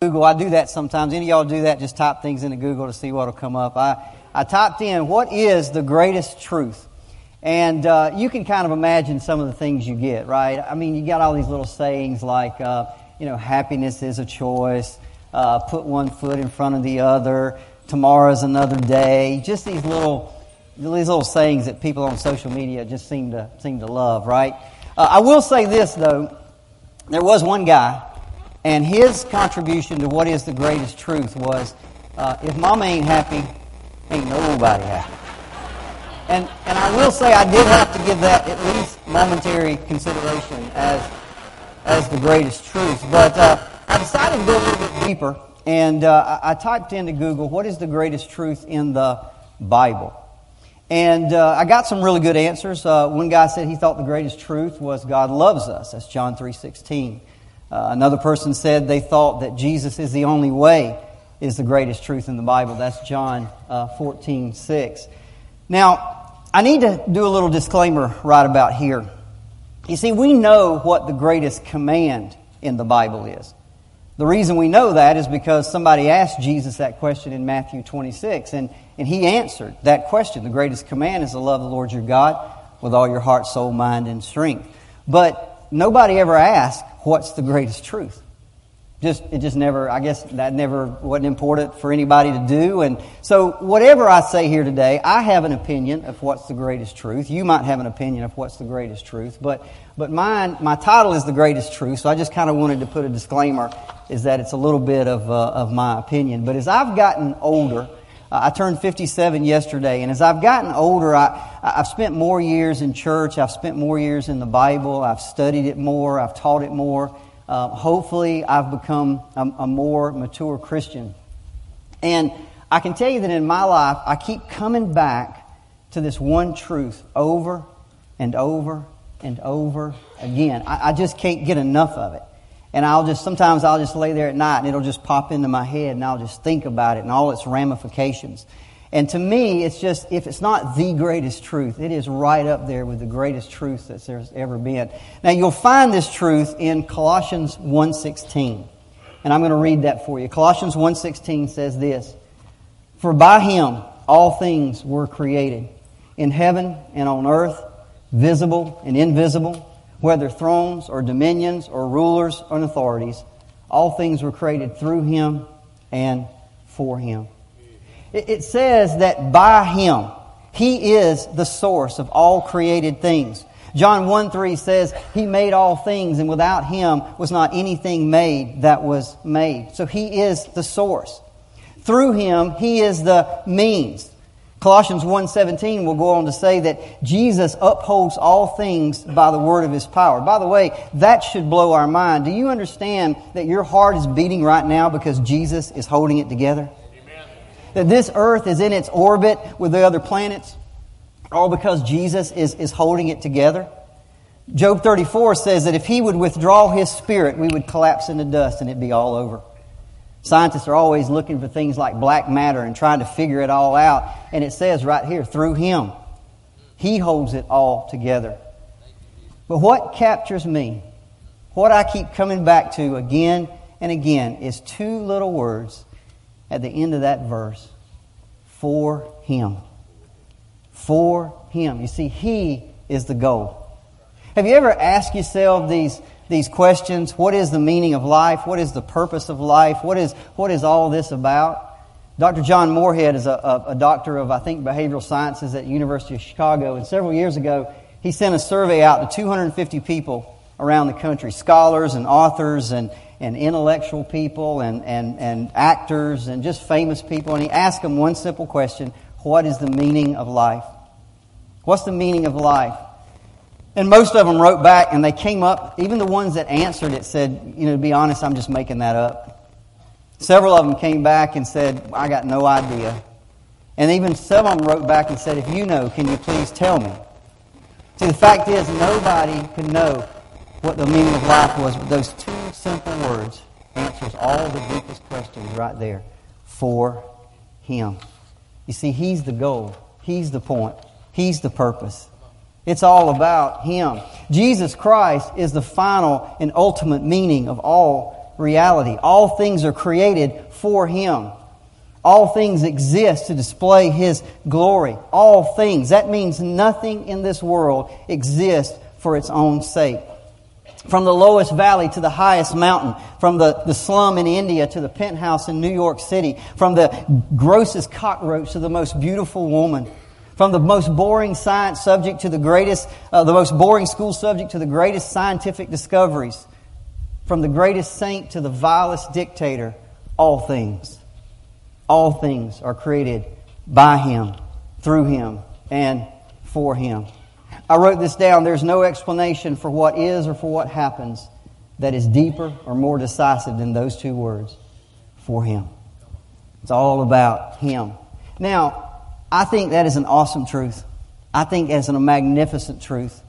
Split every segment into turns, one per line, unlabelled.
Google. I do that sometimes. Any of y'all do that? Just type things into Google to see what'll come up. I, I typed in, what is the greatest truth? And uh, you can kind of imagine some of the things you get, right? I mean, you got all these little sayings like, uh, you know, happiness is a choice, uh, put one foot in front of the other, tomorrow's another day. Just these little, these little sayings that people on social media just seem to seem to love, right? Uh, I will say this though, there was one guy and his contribution to what is the greatest truth was uh, if mama ain't happy, ain't nobody happy. And, and I will say I did have to give that at least momentary consideration as, as the greatest truth. But uh, I decided to go a little bit deeper, and uh, I, typed into Google, what is the greatest truth in the Bible? And uh, I got some really good answers. Uh, one guy said he thought the greatest truth was God loves us. That's John 3.16. Uh, another person said they thought that Jesus is the only way is the greatest truth in the Bible. That's John uh, 14, 6. Now, I need to do a little disclaimer right about here. You see, we know what the greatest command in the Bible is. The reason we know that is because somebody asked Jesus that question in Matthew 26, and, and he answered that question. The greatest command is to love the Lord your God with all your heart, soul, mind, and strength. But nobody ever asked, what's the greatest truth? Just, it just never, I guess that never wasn't important for anybody to do. And so whatever I say here today, I have an opinion of what's the greatest truth. You might have an opinion of what's the greatest truth. But, but mine, my title is the greatest truth. So I just kind of wanted to put a disclaimer is that it's a little bit of, uh, of my opinion. But as I've gotten older, I turned 57 yesterday, and as I've gotten older, I, I've spent more years in church. I've spent more years in the Bible. I've studied it more. I've taught it more. Uh, hopefully, I've become a, a more mature Christian. And I can tell you that in my life, I keep coming back to this one truth over and over and over again. I, I just can't get enough of it. And I'll just, sometimes I'll just lay there at night and it'll just pop into my head and I'll just think about it and all its ramifications. And to me, it's just, if it's not the greatest truth, it is right up there with the greatest truth that there's ever been. Now you'll find this truth in Colossians 1.16. And I'm going to read that for you. Colossians 1.16 says this, For by him all things were created, in heaven and on earth, visible and invisible, whether thrones or dominions or rulers or authorities, all things were created through him and for him. It says that by him, he is the source of all created things. John 1 3 says, He made all things, and without Him was not anything made that was made. So He is the source. Through Him, He is the means. Colossians 1.17 will go on to say that Jesus upholds all things by the word of his power. By the way, that should blow our mind. Do you understand that your heart is beating right now because Jesus is holding it together? Amen. That this earth is in its orbit with the other planets, all because Jesus is, is holding it together? Job 34 says that if he would withdraw his spirit, we would collapse into dust and it'd be all over. Scientists are always looking for things like black matter and trying to figure it all out. And it says right here, through Him, He holds it all together. But what captures me, what I keep coming back to again and again, is two little words at the end of that verse for Him. For Him. You see, He is the goal. Have you ever asked yourself these these questions. What is the meaning of life? What is the purpose of life? What is, what is all this about? Dr. John Moorhead is a, a, a doctor of, I think, behavioral sciences at University of Chicago. And several years ago, he sent a survey out to 250 people around the country, scholars and authors and, and intellectual people and, and, and actors and just famous people. And he asked them one simple question What is the meaning of life? What's the meaning of life? And most of them wrote back and they came up, even the ones that answered it said, you know, to be honest, I'm just making that up. Several of them came back and said, I got no idea. And even some of them wrote back and said, if you know, can you please tell me? See, the fact is, nobody could know what the meaning of life was, but those two simple words answers all the deepest questions right there. For Him. You see, He's the goal. He's the point. He's the purpose. It's all about Him. Jesus Christ is the final and ultimate meaning of all reality. All things are created for Him. All things exist to display His glory. All things. That means nothing in this world exists for its own sake. From the lowest valley to the highest mountain, from the, the slum in India to the penthouse in New York City, from the grossest cockroach to the most beautiful woman, from the most boring science subject to the greatest, uh, the most boring school subject to the greatest scientific discoveries. From the greatest saint to the vilest dictator, all things, all things are created by Him, through Him, and for Him. I wrote this down. There's no explanation for what is or for what happens that is deeper or more decisive than those two words for Him. It's all about Him. Now, I think that is an awesome truth. I think that's a magnificent truth.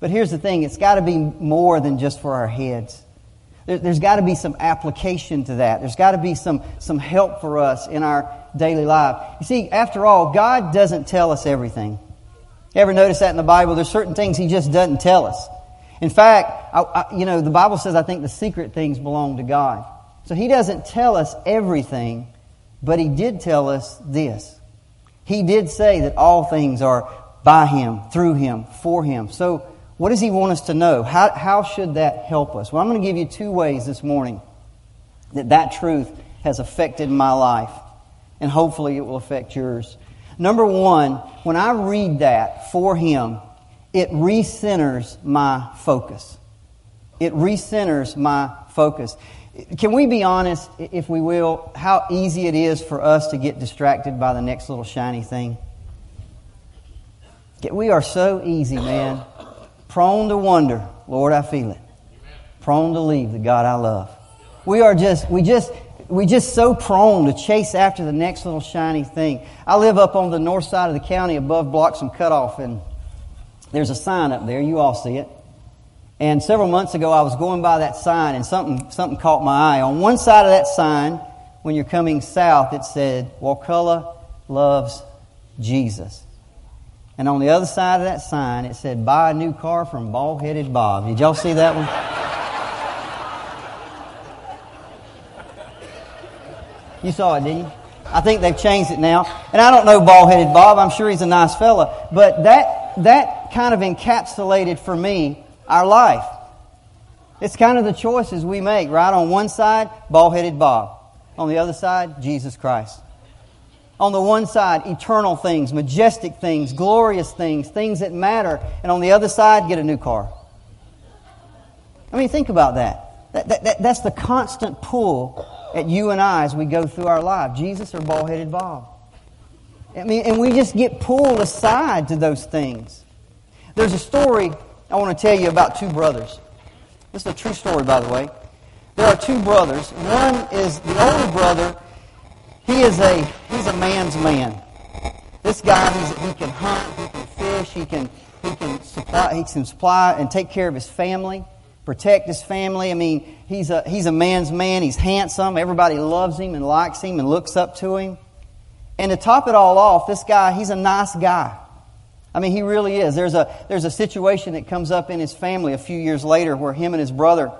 But here's the thing it's got to be more than just for our heads. There, has got to be some application to that. There's got to be some, some help for us in our daily life. You see, after all, God doesn't tell us everything. You ever notice that in the Bible? There's certain things He just doesn't tell us. In fact, I, I, you know, the Bible says I think the secret things belong to God. So He doesn't tell us everything, but He did tell us this. He did say that all things are by Him, through Him, for Him. So, what does He want us to know? How, how should that help us? Well, I'm going to give you two ways this morning that that truth has affected my life, and hopefully it will affect yours. Number one, when I read that for Him, it recenters my focus. It recenters my focus. Can we be honest, if we will, how easy it is for us to get distracted by the next little shiny thing? We are so easy, man. Prone to wonder, Lord, I feel it. Prone to leave the God I love. We are just, we just, we just so prone to chase after the next little shiny thing. I live up on the north side of the county above Bloxham Cutoff, and there's a sign up there. You all see it. And several months ago, I was going by that sign, and something, something caught my eye. On one side of that sign, when you're coming south, it said, Wakulla loves Jesus. And on the other side of that sign, it said, Buy a new car from Bald Headed Bob. Did y'all see that one? You saw it, didn't you? I think they've changed it now. And I don't know Bald Headed Bob. I'm sure he's a nice fella. But that, that kind of encapsulated for me our life. It's kind of the choices we make, right? On one side, bald headed Bob. On the other side, Jesus Christ. On the one side, eternal things, majestic things, glorious things, things that matter. And on the other side, get a new car. I mean, think about that. that, that, that that's the constant pull at you and I as we go through our life Jesus or bald headed Bob. I mean, and we just get pulled aside to those things. There's a story I want to tell you about two brothers. This is a true story, by the way. There are two brothers. One is the older brother. He is a he's a man's man. This guy he can hunt, he can fish, he can he can supply he can supply and take care of his family, protect his family. I mean, he's a he's a man's man. He's handsome. Everybody loves him and likes him and looks up to him. And to top it all off, this guy he's a nice guy. I mean, he really is. There's a, there's a situation that comes up in his family a few years later where him and his brother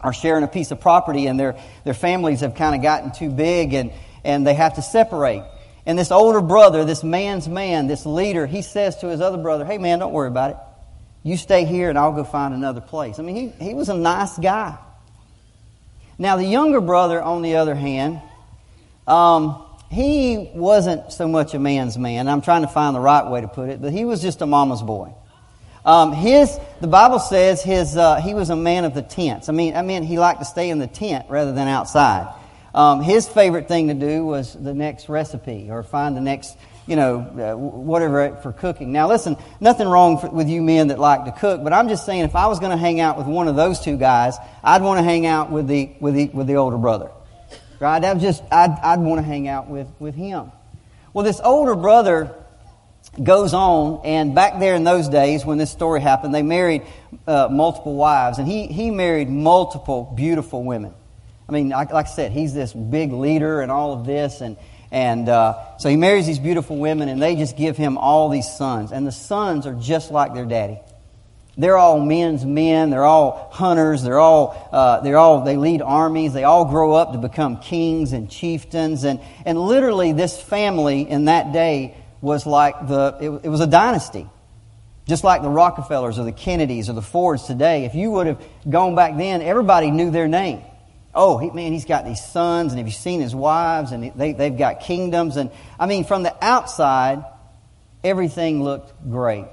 are sharing a piece of property and their, their families have kind of gotten too big and, and they have to separate. And this older brother, this man's man, this leader, he says to his other brother, Hey man, don't worry about it. You stay here and I'll go find another place. I mean, he, he was a nice guy. Now, the younger brother, on the other hand, um, he wasn't so much a man's man. I'm trying to find the right way to put it, but he was just a mama's boy. Um, his, the Bible says his, uh, he was a man of the tents. I mean, I mean, he liked to stay in the tent rather than outside. Um, his favorite thing to do was the next recipe or find the next you know, uh, whatever for cooking. Now, listen, nothing wrong for, with you men that like to cook, but I'm just saying if I was going to hang out with one of those two guys, I'd want to hang out with the, with the, with the older brother. Right? That was just, I'd, I'd want to hang out with, with him. Well, this older brother goes on, and back there in those days when this story happened, they married uh, multiple wives, and he, he married multiple beautiful women. I mean, like, like I said, he's this big leader and all of this, and, and uh, so he marries these beautiful women, and they just give him all these sons. And the sons are just like their daddy. They're all men's men. They're all hunters. They're all, uh, they're all, they lead armies. They all grow up to become kings and chieftains. And, and literally, this family in that day was like the, it, it was a dynasty. Just like the Rockefellers or the Kennedys or the Fords today. If you would have gone back then, everybody knew their name. Oh, he, man, he's got these sons, and have you seen his wives? And they, they've got kingdoms. And I mean, from the outside, everything looked great.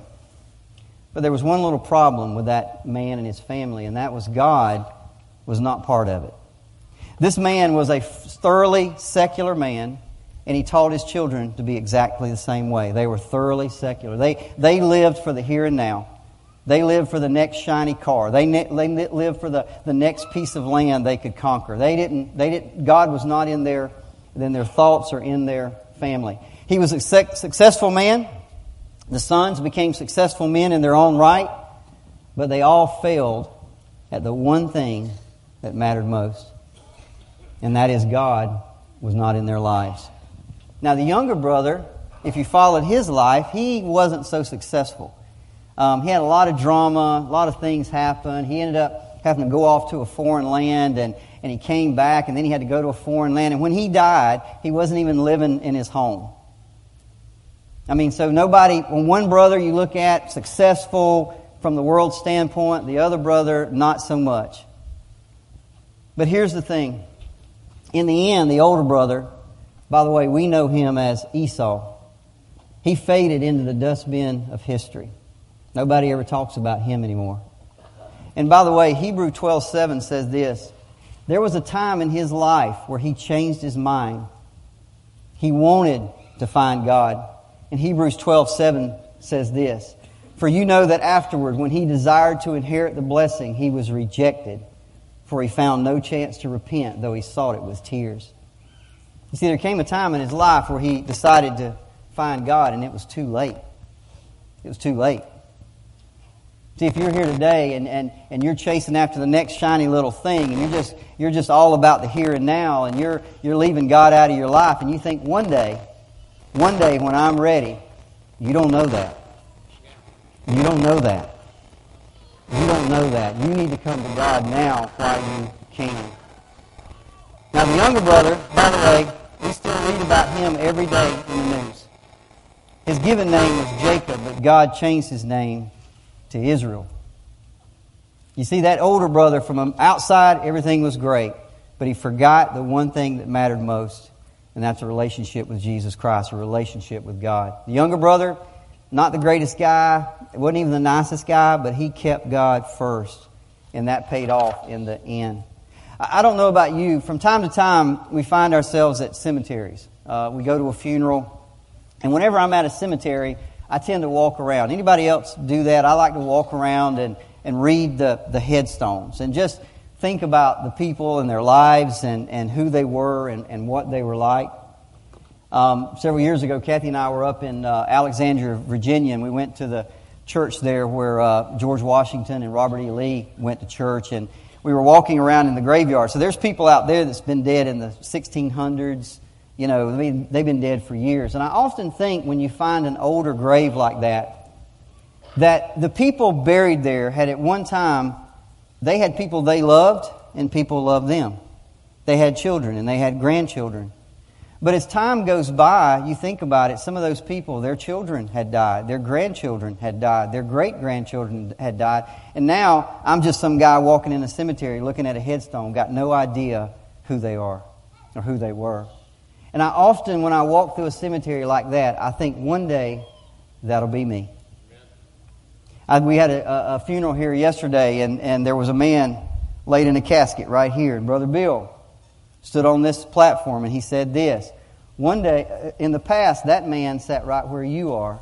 But there was one little problem with that man and his family, and that was God was not part of it. This man was a thoroughly secular man, and he taught his children to be exactly the same way. They were thoroughly secular. They, they lived for the here and now. They lived for the next shiny car. They, ne- they lived for the, the next piece of land they could conquer. They didn't, they didn't, God was not in their, in their thoughts or in their family. He was a successful man. The sons became successful men in their own right, but they all failed at the one thing that mattered most, and that is God was not in their lives. Now, the younger brother, if you followed his life, he wasn't so successful. Um, he had a lot of drama, a lot of things happen. He ended up having to go off to a foreign land, and, and he came back, and then he had to go to a foreign land. And when he died, he wasn't even living in his home. I mean, so nobody, when one brother you look at, successful from the world standpoint, the other brother, not so much. But here's the thing. In the end, the older brother, by the way, we know him as Esau. He faded into the dustbin of history. Nobody ever talks about him anymore. And by the way, Hebrew 12:7 says this. There was a time in his life where he changed his mind. He wanted to find God. And Hebrews 12:7 says this, "For you know that afterward when he desired to inherit the blessing, he was rejected, for he found no chance to repent, though he sought it with tears." You see, there came a time in his life where he decided to find God, and it was too late. It was too late. See, if you're here today and, and, and you're chasing after the next shiny little thing, and you're just you're just all about the here and now, and you're you're leaving God out of your life, and you think one day one day when I'm ready, you don't know that. You don't know that. You don't know that. You need to come to God now while you can. Now, the younger brother, by the way, we still read about him every day in the news. His given name was Jacob, but God changed his name to Israel. You see, that older brother, from outside, everything was great, but he forgot the one thing that mattered most and that's a relationship with Jesus Christ, a relationship with God. The younger brother, not the greatest guy, wasn't even the nicest guy, but he kept God first, and that paid off in the end. I don't know about you. From time to time, we find ourselves at cemeteries. Uh, we go to a funeral, and whenever I'm at a cemetery, I tend to walk around. Anybody else do that? I like to walk around and, and read the, the headstones and just think about the people and their lives and, and who they were and, and what they were like. Um, several years ago, Kathy and I were up in uh, Alexandria, Virginia, and we went to the church there where uh, George Washington and Robert E. Lee went to church, and we were walking around in the graveyard. So there's people out there that's been dead in the 1600s. You know, they've been dead for years. And I often think when you find an older grave like that, that the people buried there had at one time they had people they loved, and people loved them. They had children, and they had grandchildren. But as time goes by, you think about it, some of those people, their children had died, their grandchildren had died, their great grandchildren had died, and now I'm just some guy walking in a cemetery looking at a headstone, got no idea who they are or who they were. And I often, when I walk through a cemetery like that, I think one day that'll be me. I, we had a, a, funeral here yesterday, and, and there was a man laid in a casket right here. And Brother Bill stood on this platform and he said this One day, uh, in the past, that man sat right where you are.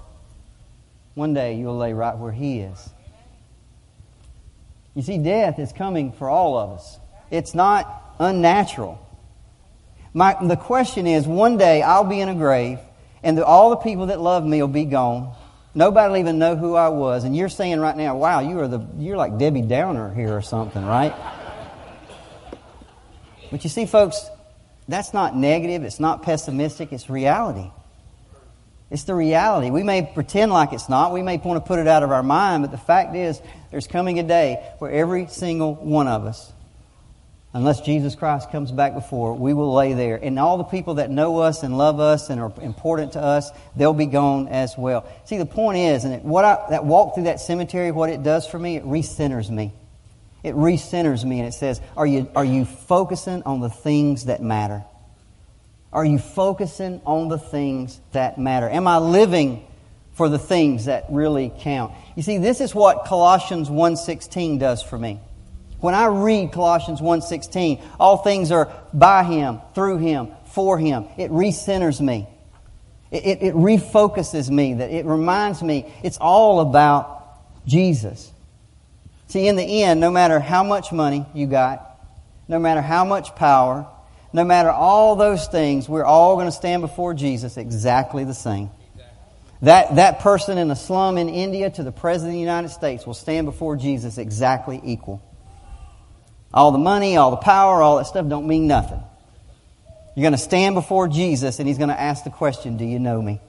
One day, you'll lay right where he is. You see, death is coming for all of us. It's not unnatural. My, the question is one day I'll be in a grave, and the, all the people that love me will be gone. Nobody will even know who I was. And you're saying right now, wow, you are the, you're like Debbie Downer here or something, right? but you see, folks, that's not negative. It's not pessimistic. It's reality. It's the reality. We may pretend like it's not. We may want to put it out of our mind, but the fact is, there's coming a day where every single one of us unless Jesus Christ comes back before, we will lay there. And all the people that know us and love us and are important to us, they'll be gone as well. See, the point is, and what I, that walk through that cemetery, what it does for me, it recenters me. It recenters me, and it says, are you, are you focusing on the things that matter? Are you focusing on the things that matter? Am I living for the things that really count? You see, this is what Colossians 1.16 does for me. When I read Colossians 1:16, all things are by him, through him, for him. It recenters me. It, it, it refocuses me. That it reminds me it's all about Jesus. See, in the end, no matter how much money you got, no matter how much power, no matter all those things, we're all going to stand before Jesus exactly the same. That, that person in a slum in India to the President of the United States will stand before Jesus exactly equal. All the money, all the power, all that stuff don't mean nothing. You're going to stand before Jesus and he's going to ask the question, Do you know me?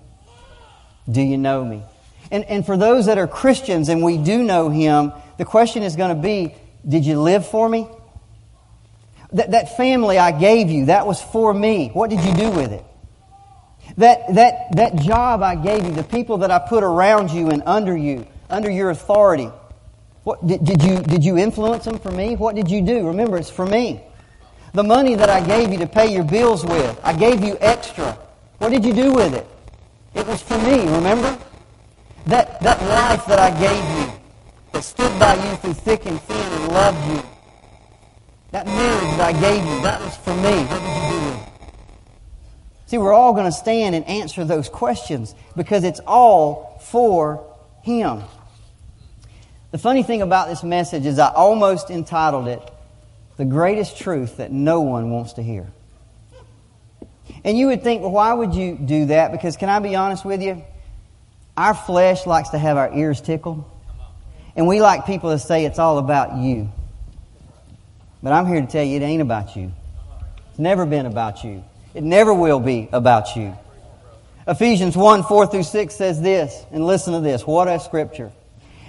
Do you know me? And, and for those that are Christians and we do know him, the question is going to be, Did you live for me? That, that family I gave you, that was for me. What did you do with it? That, that, that job I gave you, the people that I put around you and under you, under your authority, what, did, did, you, did you influence them for me? What did you do? Remember, it's for me. The money that I gave you to pay your bills with, I gave you extra. What did you do with it? It was for me, remember? That, that life that I gave you, that stood by you through thick and thin and loved you, that marriage that I gave you, that was for me. What did you do with it? See, we're all going to stand and answer those questions because it's all for Him. The funny thing about this message is I almost entitled it, The Greatest Truth That No One Wants to Hear. And you would think, well, why would you do that? Because can I be honest with you? Our flesh likes to have our ears tickled. And we like people to say it's all about you. But I'm here to tell you it ain't about you. It's never been about you. It never will be about you. Ephesians 1 4 through 6 says this, and listen to this. What a scripture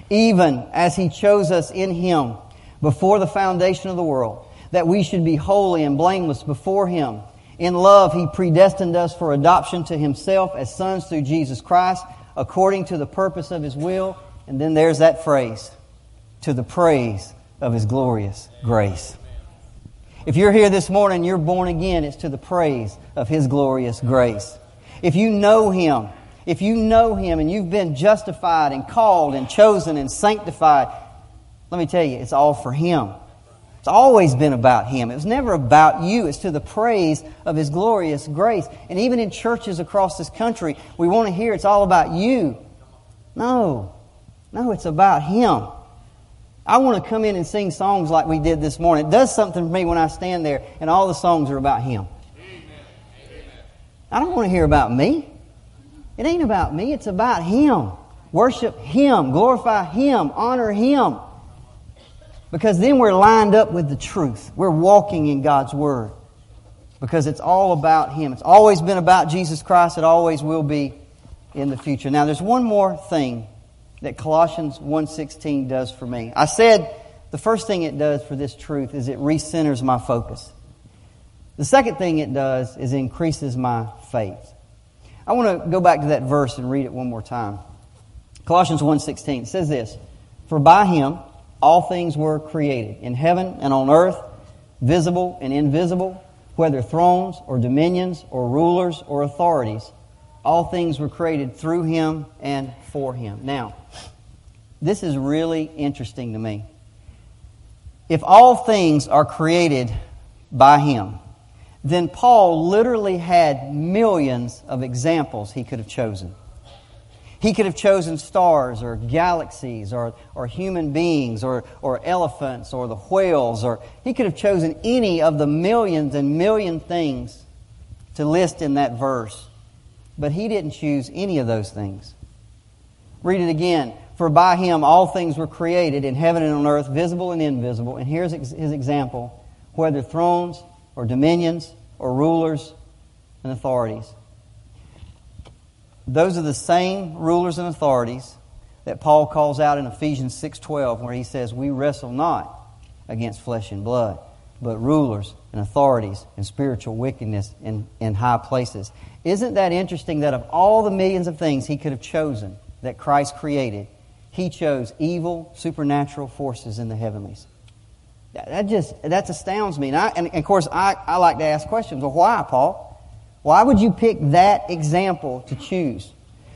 even as he chose us in him before the foundation of the world, that we should be holy and blameless before him. In love, he predestined us for adoption to himself as sons through Jesus Christ, according to the purpose of his will. And then there's that phrase, to the praise of his glorious grace. If you're here this morning, you're born again, it's to the praise of his glorious grace. If you know him, if you know Him and you've been justified and called and chosen and sanctified, let me tell you, it's all for Him. It's always been about Him. It was never about you. It's to the praise of His glorious grace. And even in churches across this country, we want to hear it's all about you. No. No, it's about Him. I want to come in and sing songs like we did this morning. It does something for me when I stand there and all the songs are about Him. I don't want to hear about me. It ain't about me, it's about Him. Worship Him, glorify Him, honor Him. Because then we're lined up with the truth. We're walking in God's Word. Because it's all about Him. It's always been about Jesus Christ. It always will be in the future. Now there's one more thing that Colossians 1.16 does for me. I said the first thing it does for this truth is it recenters my focus. The second thing it does is increases my faith. I want to go back to that verse and read it one more time. Colossians 1:16 says this, "For by him all things were created, in heaven and on earth, visible and invisible, whether thrones or dominions or rulers or authorities, all things were created through him and for him." Now, this is really interesting to me. If all things are created by him, then Paul literally had millions of examples he could have chosen. He could have chosen stars or galaxies or, or human beings or, or elephants or the whales or he could have chosen any of the millions and million things to list in that verse. But he didn't choose any of those things. Read it again. For by him all things were created in heaven and on earth, visible and invisible. And here's his example whether thrones or dominions or rulers and authorities. Those are the same rulers and authorities that Paul calls out in Ephesians 6:12 where he says we wrestle not against flesh and blood but rulers and authorities and spiritual wickedness in, in high places. Isn't that interesting that of all the millions of things he could have chosen that Christ created, he chose evil supernatural forces in the heavenlies? That just that astounds me. And, I, and of course, I, I like to ask questions. Well, why, Paul? Why would you pick that example to choose?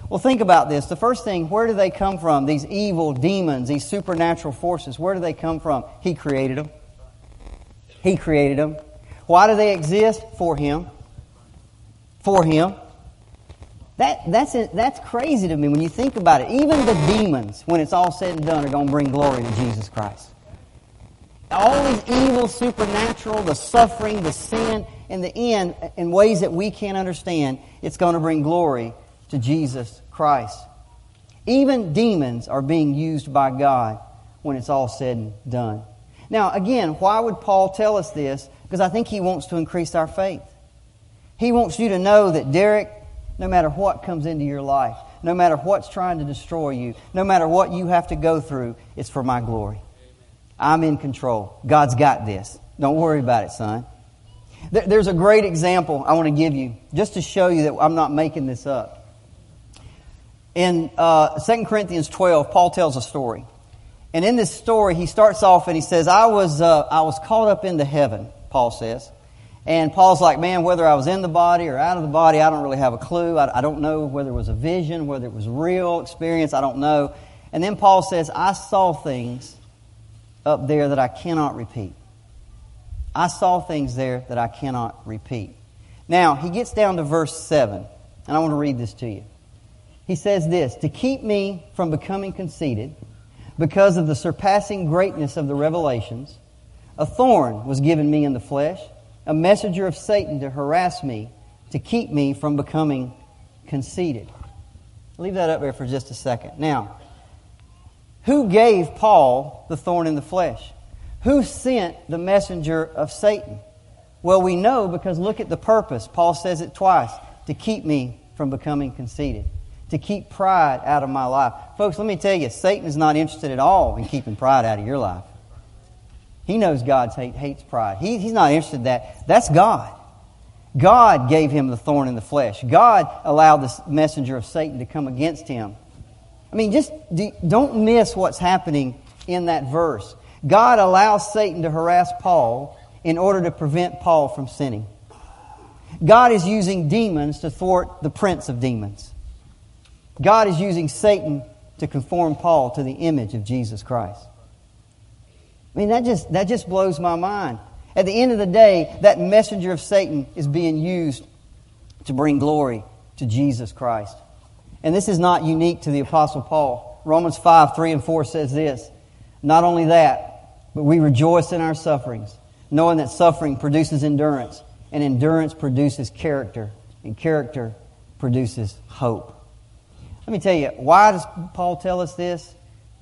Well, think about this. The first thing, where do they come from? These evil demons, these supernatural forces, where do they come from? He created them. He created them. Why do they exist? For Him. For Him. That, that's, that's crazy to me when you think about it. Even the demons, when it's all said and done, are going to bring glory to Jesus Christ. All these evil, supernatural, the suffering, the sin, in the end, in ways that we can't understand, it's going to bring glory to Jesus Christ. Even demons are being used by God when it's all said and done. Now, again, why would Paul tell us this? Because I think he wants to increase our faith. He wants you to know that, Derek, no matter what comes into your life, no matter what's trying to destroy you, no matter what you have to go through, it's for my glory. I'm in control. God's got this. Don't worry about it, son. There's a great example I want to give you just to show you that I'm not making this up. In uh, 2 Corinthians 12, Paul tells a story. And in this story, he starts off and he says, I was, uh, I was caught up into heaven, Paul says. And Paul's like, man, whether I was in the body or out of the body, I don't really have a clue. I, I don't know whether it was a vision, whether it was real experience, I don't know. And then Paul says, I saw things up there that I cannot repeat. I saw things there that I cannot repeat. Now, he gets down to verse 7, and I want to read this to you. He says this To keep me from becoming conceited, because of the surpassing greatness of the revelations, a thorn was given me in the flesh, a messenger of Satan to harass me, to keep me from becoming conceited. Leave that up there for just a second. Now, who gave Paul the thorn in the flesh? Who sent the messenger of Satan? Well, we know because look at the purpose. Paul says it twice to keep me from becoming conceited, to keep pride out of my life. Folks, let me tell you, Satan is not interested at all in keeping pride out of your life. He knows God hate, hates pride. He, he's not interested in that. That's God. God gave him the thorn in the flesh. God allowed the messenger of Satan to come against him. I mean, just don't miss what's happening in that verse. God allows Satan to harass Paul in order to prevent Paul from sinning. God is using demons to thwart the prince of demons. God is using Satan to conform Paul to the image of Jesus Christ. I mean, that just, that just blows my mind. At the end of the day, that messenger of Satan is being used to bring glory to Jesus Christ. And this is not unique to the Apostle Paul. Romans 5, 3 and 4 says this. Not only that, but we rejoice in our sufferings, knowing that suffering produces endurance, and endurance produces character, and character produces hope. Let me tell you, why does Paul tell us this?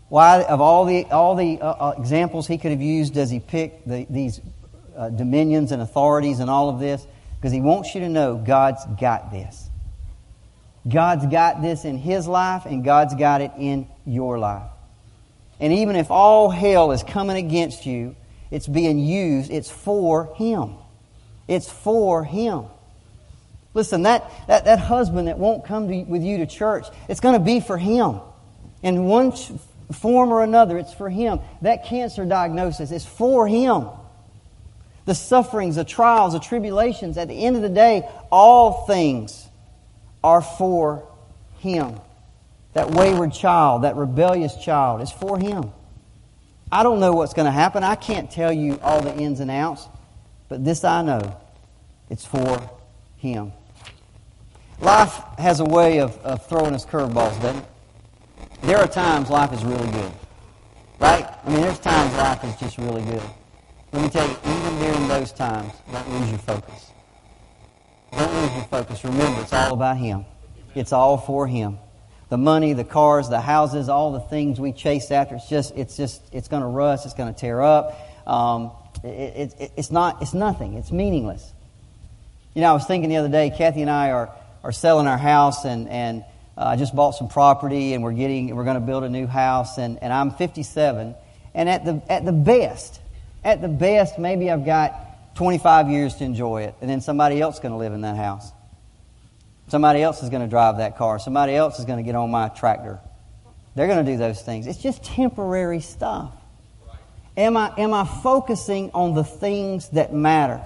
Why, of all the, all the uh, uh, examples he could have used, does he pick the, these uh, dominions and authorities and all of this? Because he wants you to know God's got this. God's got this in his life, and God's got it in your life. And even if all hell is coming against you, it's being used, it's for Him. It's for Him. Listen, that, that, that husband that won't come to, with you to church, it's going to be for him. In one form or another, it's for him. That cancer diagnosis is for him. The sufferings, the trials, the tribulations, at the end of the day, all things are for him. That wayward child, that rebellious child, is for him. I don't know what's going to happen. I can't tell you all the ins and outs. But this I know It's for Him. Life has a way of, of throwing us curveballs, doesn't it? There are times life is really good. Right? I mean, there's times life is just really good. Let me tell you, even during those times, don't lose your focus. Don't lose your focus. Remember, it's all about Him. It's all for Him. The money, the cars, the houses, all the things we chase after, it's just, it's just, it's going to rust, it's going to tear up. Um, it, it, it's not, it's nothing. It's meaningless. You know, I was thinking the other day, Kathy and I are, are selling our house and, and uh, I just bought some property and we're getting, we're going to build a new house and, and I'm 57 and at the, at the best, at the best, maybe I've got 25 years to enjoy it and then somebody else is going to live in that house. Somebody else is going to drive that car. Somebody else is going to get on my tractor. They're going to do those things. It's just temporary stuff. Am I, am I focusing on the things that matter?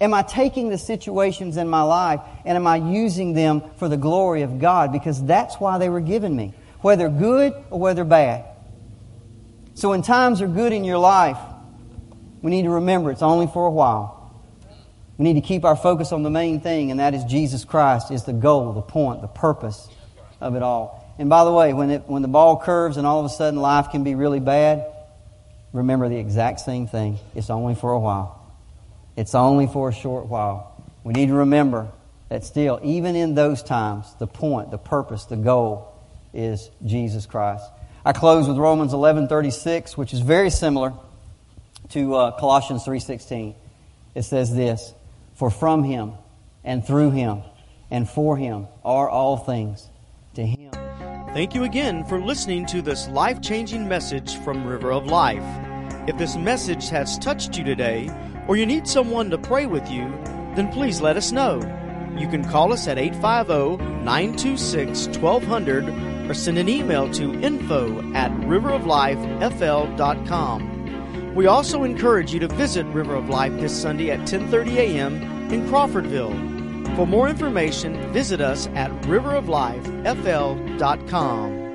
Am I taking the situations in my life and am I using them for the glory of God? Because that's why they were given me, whether good or whether bad. So when times are good in your life, we need to remember it's only for a while. We need to keep our focus on the main thing, and that is Jesus Christ is the goal, the point, the purpose of it all. And by the way, when, it, when the ball curves and all of a sudden life can be really bad, remember the exact same thing. It's only for a while. It's only for a short while. We need to remember that still, even in those times, the point, the purpose, the goal is Jesus Christ. I close with Romans 11:36, which is very similar to uh, Colossians 3:16. It says this: "For from Him and through Him and for Him are all things. To Him."
Thank you again for listening to this life-changing message from River of Life. If this message has touched you today, or you need someone to pray with you, then please let us know. You can call us at 850 926 1200 or send an email to info at riveroflifefl.com. We also encourage you to visit River of Life this Sunday at 10:30 a.m. in Crawfordville. For more information, visit us at riveroflifefl.com.